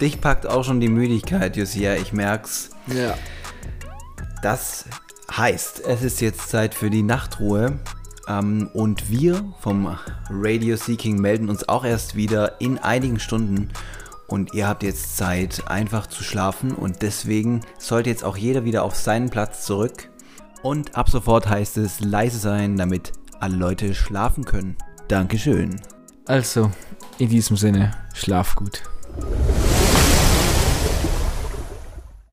Dich packt auch schon die Müdigkeit, Josia, ich merk's. Ja. Das heißt, es ist jetzt Zeit für die Nachtruhe. Ähm, und wir vom Radio Seeking melden uns auch erst wieder in einigen Stunden. Und ihr habt jetzt Zeit, einfach zu schlafen. Und deswegen sollte jetzt auch jeder wieder auf seinen Platz zurück. Und ab sofort heißt es leise sein, damit alle Leute schlafen können. Dankeschön. Also, in diesem Sinne, schlaf gut.